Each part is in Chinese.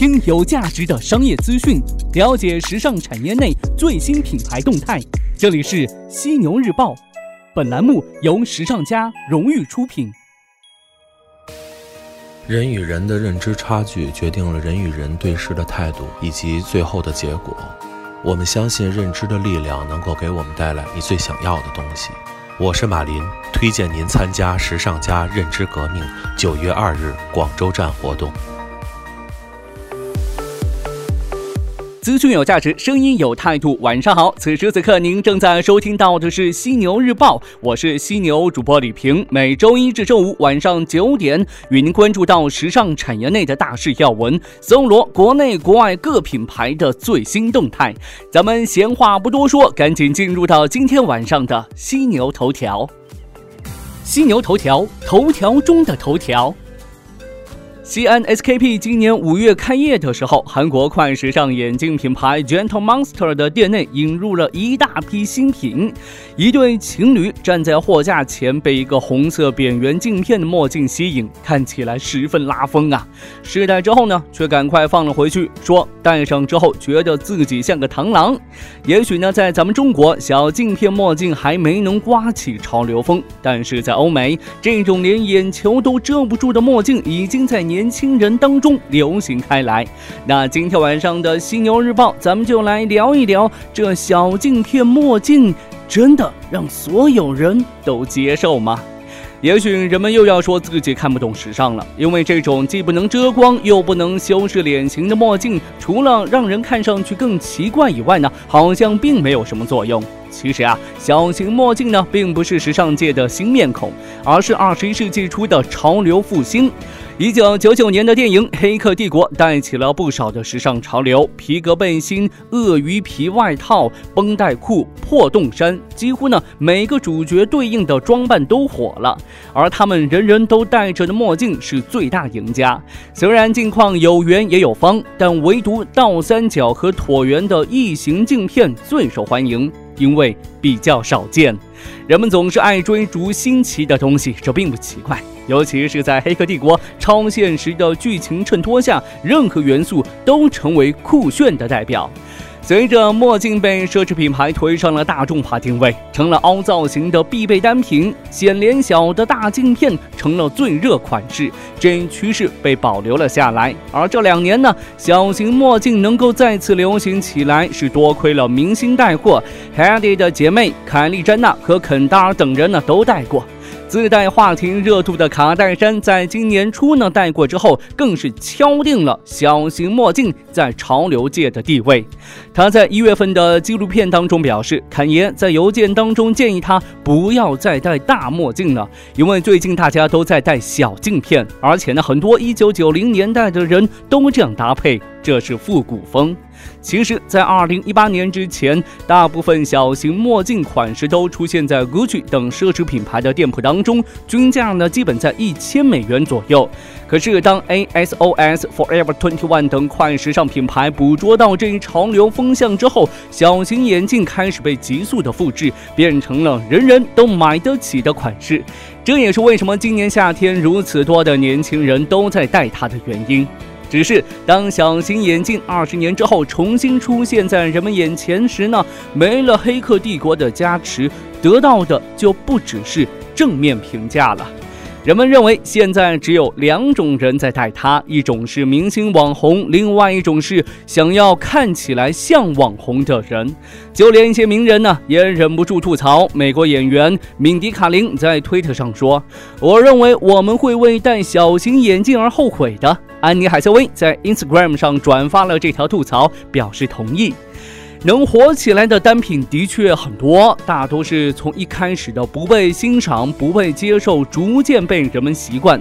听有价值的商业资讯，了解时尚产业内最新品牌动态。这里是犀牛日报，本栏目由时尚家荣誉出品。人与人的认知差距决定了人与人对事的态度以及最后的结果。我们相信认知的力量能够给我们带来你最想要的东西。我是马林，推荐您参加时尚家认知革命九月二日广州站活动。资讯有价值，声音有态度。晚上好，此时此刻您正在收听到的是犀牛日报，我是犀牛主播李平。每周一至周五晚上九点，与您关注到时尚产业内的大事要闻，搜罗国内国外各品牌的最新动态。咱们闲话不多说，赶紧进入到今天晚上的犀牛头条。犀牛头条，头条中的头条。西安 SKP 今年五月开业的时候，韩国快时尚眼镜品牌 Gentle Monster 的店内引入了一大批新品。一对情侣站在货架前，被一个红色扁圆镜片的墨镜吸引，看起来十分拉风啊！试戴之后呢，却赶快放了回去，说戴上之后觉得自己像个螳螂。也许呢，在咱们中国，小镜片墨镜还没能刮起潮流风，但是在欧美，这种连眼球都遮不住的墨镜已经在年。年轻人当中流行开来。那今天晚上的犀牛日报，咱们就来聊一聊这小镜片墨镜，真的让所有人都接受吗？也许人们又要说自己看不懂时尚了，因为这种既不能遮光又不能修饰脸型的墨镜，除了让人看上去更奇怪以外呢，好像并没有什么作用。其实啊，小型墨镜呢，并不是时尚界的新面孔，而是二十一世纪初的潮流复兴。一九九九年的电影《黑客帝国》带起了不少的时尚潮流，皮革背心、鳄鱼皮外套、绷带裤、破洞衫，几乎呢每个主角对应的装扮都火了。而他们人人都戴着的墨镜是最大赢家。虽然镜框有圆也有方，但唯独倒三角和椭圆的异形镜片最受欢迎，因为比较少见。人们总是爱追逐新奇的东西，这并不奇怪。尤其是在《黑客帝国》超现实的剧情衬托下，任何元素都成为酷炫的代表。随着墨镜被奢侈品牌推上了大众化定位，成了凹造型的必备单品，显脸小的大镜片成了最热款式，这一趋势被保留了下来。而这两年呢，小型墨镜能够再次流行起来，是多亏了明星带货。Hedy 的姐妹凯莉詹娜和肯达尔等人呢都戴过。自带话题热度的卡戴珊，在今年初呢戴过之后，更是敲定了小型墨镜在潮流界的地位。他在一月份的纪录片当中表示，坎爷在邮件当中建议他不要再戴大墨镜了，因为最近大家都在戴小镜片，而且呢，很多一九九零年代的人都这样搭配，这是复古风。其实，在二零一八年之前，大部分小型墨镜款式都出现在 Gucci 等奢侈品牌的店铺当中，均价呢基本在一千美元左右。可是，当 ASOS、Forever Twenty One 等快时尚品牌捕捉到这一潮流风向之后，小型眼镜开始被急速的复制，变成了人人都买得起的款式。这也是为什么今年夏天如此多的年轻人都在戴它的原因。只是当小型眼镜二十年之后重新出现在人们眼前时呢，没了黑客帝国的加持，得到的就不只是正面评价了。人们认为现在只有两种人在戴它，一种是明星网红，另外一种是想要看起来像网红的人。就连一些名人呢，也忍不住吐槽。美国演员敏迪卡林在推特上说：“我认为我们会为戴小型眼镜而后悔的。”安妮海瑟薇在 Instagram 上转发了这条吐槽，表示同意。能火起来的单品的确很多，大多是从一开始的不被欣赏、不被接受，逐渐被人们习惯。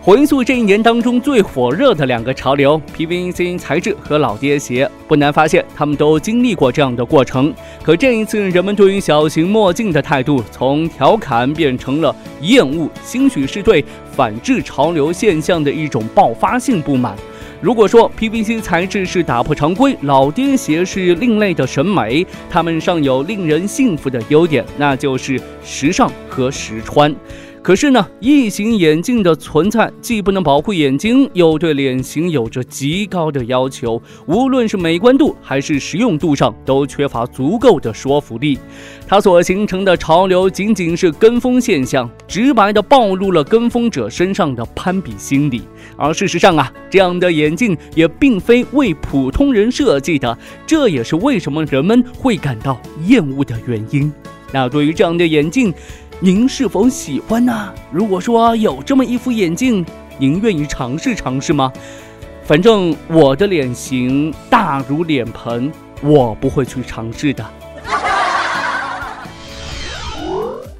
回溯这一年当中最火热的两个潮流，PVC 材质和老爹鞋，不难发现，他们都经历过这样的过程。可这一次，人们对于小型墨镜的态度从调侃变成了厌恶，兴许是对反制潮流现象的一种爆发性不满。如果说 PVC 材质是打破常规，老爹鞋是另类的审美，它们尚有令人信服的优点，那就是时尚和实穿。可是呢，异形眼镜的存在既不能保护眼睛，又对脸型有着极高的要求，无论是美观度还是实用度上，都缺乏足够的说服力。它所形成的潮流仅仅是跟风现象，直白地暴露了跟风者身上的攀比心理。而事实上啊，这样的眼镜也并非为普通人设计的，这也是为什么人们会感到厌恶的原因。那对于这样的眼镜，您是否喜欢呢？如果说有这么一副眼镜，您愿意尝试尝试吗？反正我的脸型大如脸盆，我不会去尝试的。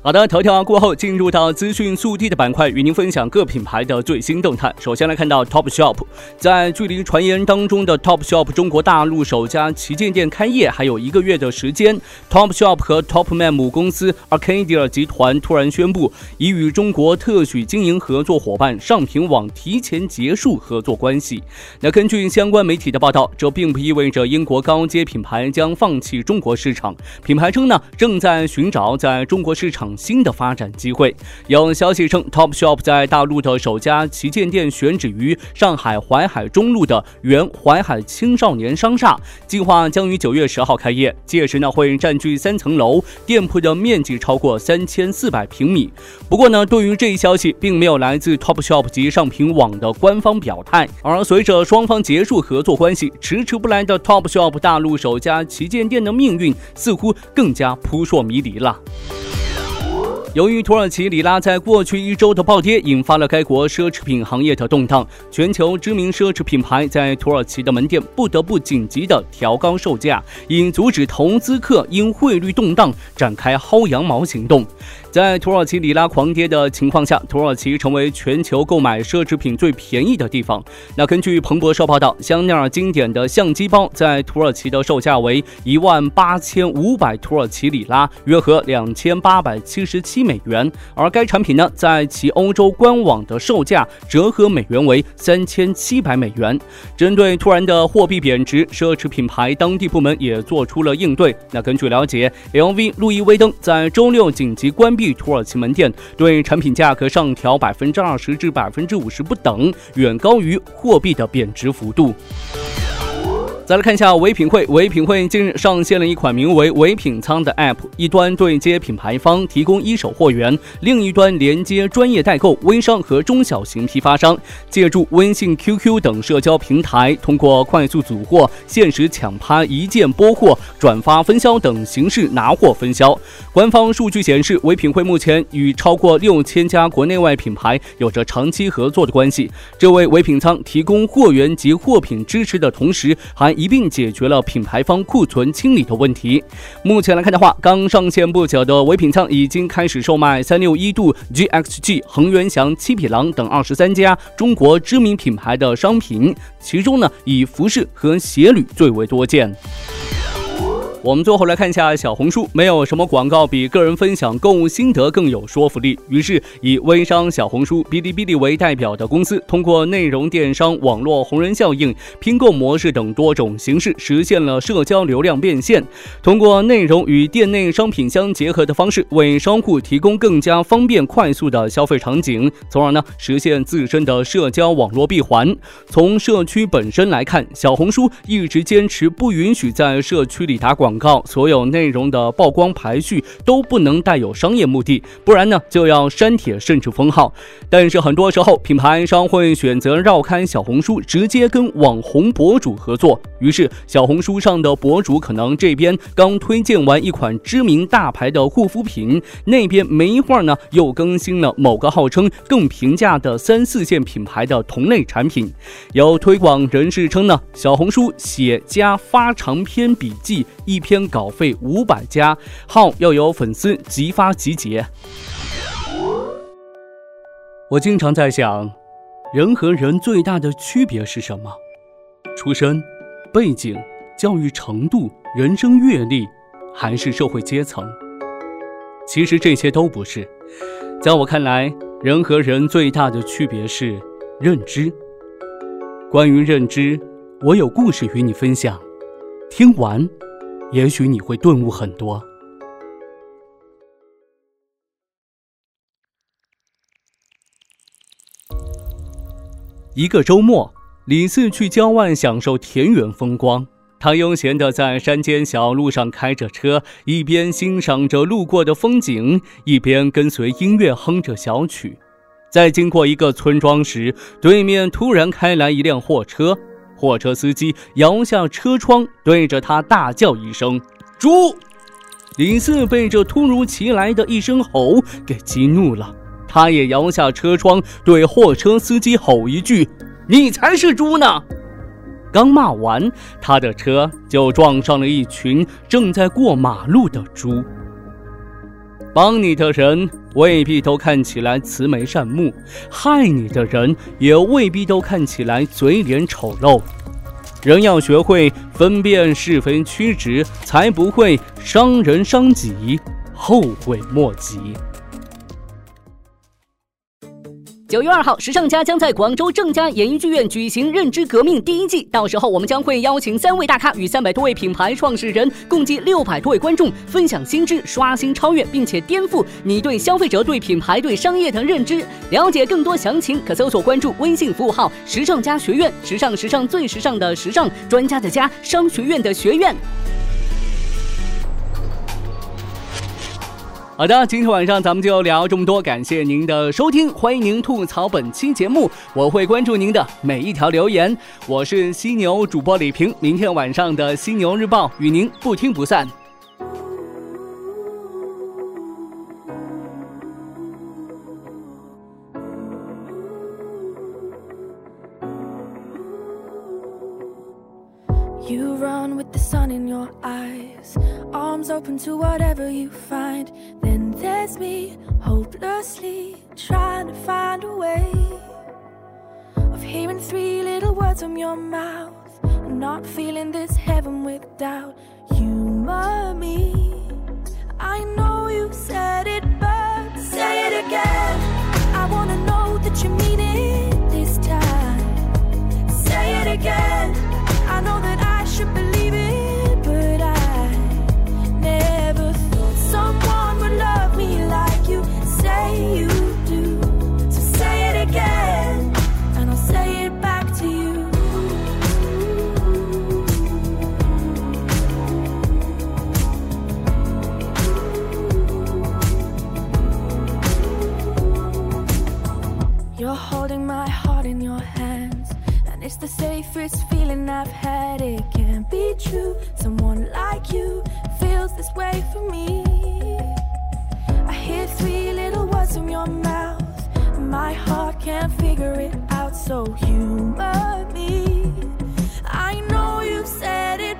好的，头条过后进入到资讯速递的板块，与您分享各品牌的最新动态。首先来看到 Topshop，在距离传言当中的 Topshop 中国大陆首家旗舰店开业还有一个月的时间，Topshop 和 Topman 母公司 Arcadia 集团突然宣布，已与中国特许经营合作伙伴上品网提前结束合作关系。那根据相关媒体的报道，这并不意味着英国高阶品牌将放弃中国市场。品牌称呢，正在寻找在中国市场。新的发展机会。有消息称，Topshop 在大陆的首家旗舰店选址于上海淮海中路的原淮海青少年商厦，计划将于九月十号开业。届时呢，会占据三层楼，店铺的面积超过三千四百平米。不过呢，对于这一消息，并没有来自 Topshop 及上品网的官方表态。而随着双方结束合作关系，迟迟不来的 Topshop 大陆首家旗舰店的命运，似乎更加扑朔迷离了。由于土耳其里拉在过去一周的暴跌，引发了该国奢侈品行业的动荡，全球知名奢侈品牌在土耳其的门店不得不紧急的调高售价，以阻止投资客因汇率动荡展开薅羊毛行动。在土耳其里拉狂跌的情况下，土耳其成为全球购买奢侈品最便宜的地方。那根据彭博社报道，香奈儿经典的相机包在土耳其的售价为一万八千五百土耳其里拉，约合两千八百七十七美元。而该产品呢，在其欧洲官网的售价折合美元为三千七百美元。针对突然的货币贬值，奢侈品牌当地部门也做出了应对。那根据了解，LV、路易威登在周六紧急关闭。土耳其门店对产品价格上调百分之二十至百分之五十不等，远高于货币的贬值幅度。再来看一下唯品会，唯品会近日上线了一款名为“唯品仓”的 App，一端对接品牌方提供一手货源，另一端连接专业代购、微商和中小型批发商，借助微信、QQ 等社交平台，通过快速组货、限时抢拍、一键拨货、转发分销等形式拿货分销。官方数据显示，唯品会目前与超过六千家国内外品牌有着长期合作的关系，这为唯品仓提供货源及货品支持的同时，还一并解决了品牌方库存清理的问题。目前来看的话，刚上线不久的唯品仓已经开始售卖三六一度、GXG、恒源祥、七匹狼等二十三家中国知名品牌的商品，其中呢，以服饰和鞋履最为多见。我们最后来看一下小红书，没有什么广告比个人分享购物心得更有说服力。于是，以微商小红书、哔哩哔哩为代表的公司，通过内容电商、网络红人效应、拼购模式等多种形式，实现了社交流量变现。通过内容与店内商品相结合的方式，为商户提供更加方便快速的消费场景，从而呢实现自身的社交网络闭环。从社区本身来看，小红书一直坚持不允许在社区里打广。广告所有内容的曝光排序都不能带有商业目的，不然呢就要删帖甚至封号。但是很多时候，品牌商会选择绕开小红书，直接跟网红博主合作。于是，小红书上的博主可能这边刚推荐完一款知名大牌的护肤品，那边没一会儿呢又更新了某个号称更平价的三四线品牌的同类产品。有推广人士称呢，小红书写加发长篇笔记一。篇稿费五百加号要有粉丝即发即结。我经常在想，人和人最大的区别是什么？出身、背景、教育程度、人生阅历，还是社会阶层？其实这些都不是。在我看来，人和人最大的区别是认知。关于认知，我有故事与你分享。听完。也许你会顿悟很多。一个周末李四去郊外享受田园风光他悠闲的在山间小路上开着车一边欣赏着路过的风景一边跟随音乐哼着小曲。在经过一个村庄时对面突然开来一辆货车货车司机摇下车窗，对着他大叫一声：“猪！”李四被这突如其来的一声吼给激怒了。他也摇下车窗，对货车司机吼一句：“你才是猪呢！”刚骂完，他的车就撞上了一群正在过马路的猪。帮你的人未必都看起来慈眉善目，害你的人也未必都看起来嘴脸丑陋。人要学会分辨是非曲直，才不会伤人伤己，后悔莫及。九月二号，时尚家将在广州正佳演艺剧院举行《认知革命》第一季，到时候我们将会邀请三位大咖与三百多位品牌创始人，共计六百多位观众分享新知，刷新、超越，并且颠覆你对消费者、对品牌、对商业的认知。了解更多详情，可搜索关注微信服务号“时尚家学院”，时尚时尚最时尚的时尚专家的家，商学院的学院。好的，今天晚上咱们就聊这么多，感谢您的收听，欢迎您吐槽本期节目，我会关注您的每一条留言。我是犀牛主播李平，明天晚上的犀牛日报与您不听不散。You run with the sun in your eyes, arms open to whatever you find. Then there's me, hopelessly trying to find a way of hearing three little words from your mouth. Not feeling this heaven with doubt. Humor me. I know you said it, but say it again. You're holding my heart in your hands, and it's the safest feeling I've had. It can't be true. Someone like you feels this way for me. I hear three little words from your mouth, and my heart can't figure it out. So humor me. I know you've said it.